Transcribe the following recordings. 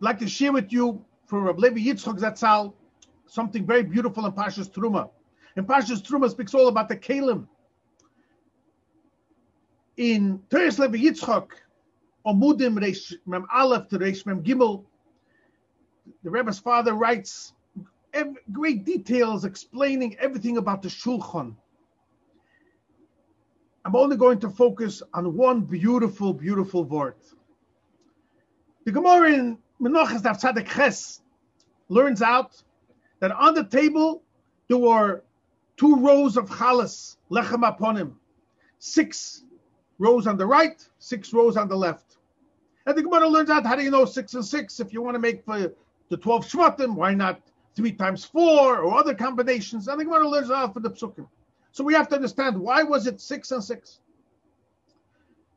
Like to share with you from Rabbi Levi Yitzchok Zatzal something very beautiful in Pashas Truma. And Pashas Truma speaks all about the Kalim. In Toras Levi Yitzchok, Omudim Reish Mem Aleph to Reish Mem Gimel, the Rebbe's father writes great details explaining everything about the Shulchan. I'm only going to focus on one beautiful, beautiful word. The Gemara in Menachos Daf Tzadek Ches learns out that on the table there were two rows of chalas, lechem aponim, six rows on the right, six rows on the left. And the Gemara learns out how do you know six and six? If you want to make for the 12 shvatim, why not three times four or other combinations? And the Gemara learns out for the psukim. So we have to understand why was it six and six?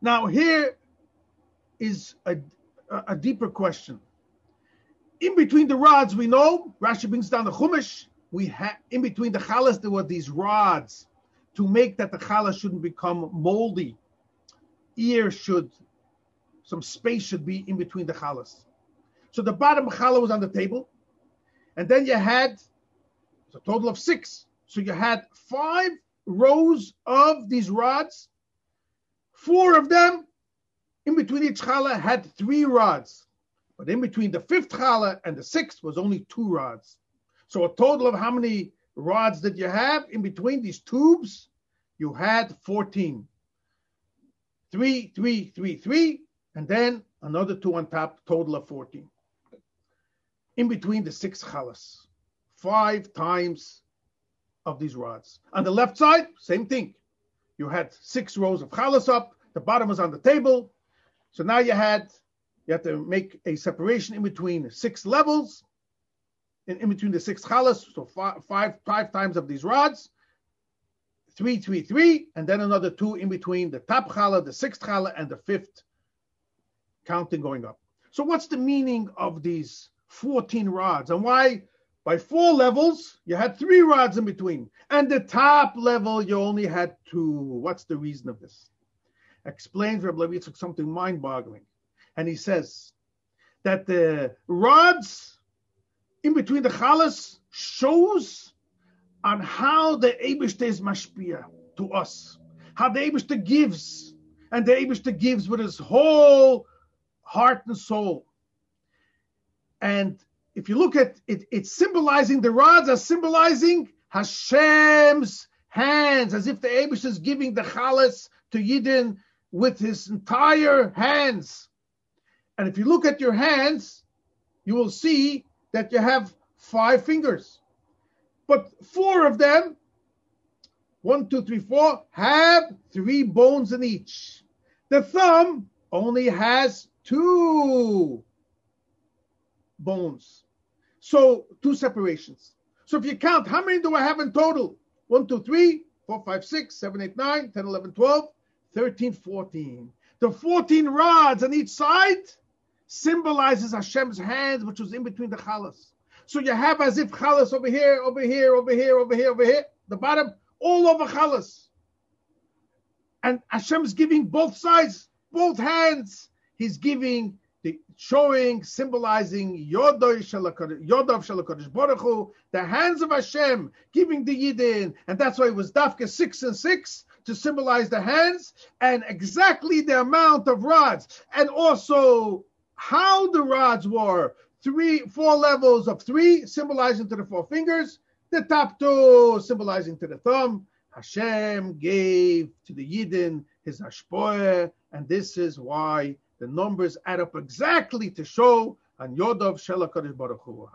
Now here is a, a, deeper question. In between the rods, we know Rashi brings down the chumash. We have in between the chalas there were these rods to make that the challah shouldn't become moldy. Ear should, some space should be in between the chalas. So the bottom challah was on the table, and then you had a total of six. So you had five rows of these rods. Four of them, in between each challah, had three rods. But in between the fifth challah and the sixth was only two rods. So a total of how many rods did you have in between these tubes? You had 14. Three, three, three, three, and then another two on top, total of 14. In between the six chalas, five times of these rods. On the left side, same thing. You had six rows of chalas up, the bottom was on the table. So now you had you have to make a separation in between six levels, in, in between the six chalas, so five, five, five times of these rods, three, three, three, and then another two in between the top challah, the sixth challah, and the fifth, counting going up. So what's the meaning of these 14 rods, and why by four levels, you had three rods in between. And the top level, you only had two. What's the reason of this? Explains Rabbi Levi something mind boggling. And he says that the rods in between the chalas shows on how the Abishta is mashpia to us, how the Abishta gives, and the Abishta gives with his whole heart and soul. And if you look at it, it's symbolizing the rods are symbolizing Hashem's hands, as if the Abish is giving the chalas to Yidden with his entire hands. And if you look at your hands, you will see that you have five fingers. But four of them, one, two, three, four, have three bones in each. The thumb only has two bones. So two separations. So if you count, how many do I have in total? 1, 2, 3, 4, 5, 6, 7, 8, 9, 10, 11, 12, 13, 14. The 14 rods on each side symbolizes Hashem's hands, which was in between the chalas. So you have as if chalas over here, over here, over here, over here, over here, the bottom, all over chalas. And Hashem's giving both sides, both hands. He's giving the showing, symbolizing Yodav Shalakadosh Baruch Hu, the hands of Hashem, giving the Yidden, and that's why it was Dafka six and six to symbolize the hands, and exactly the amount of rods, and also how the rods were three, four levels of three, symbolizing to the four fingers, the top two symbolizing to the thumb. Hashem gave to the Yidden his Hashpoeh, and this is why the numbers add up exactly to show on Yodov Shelakadish Baruch Hu.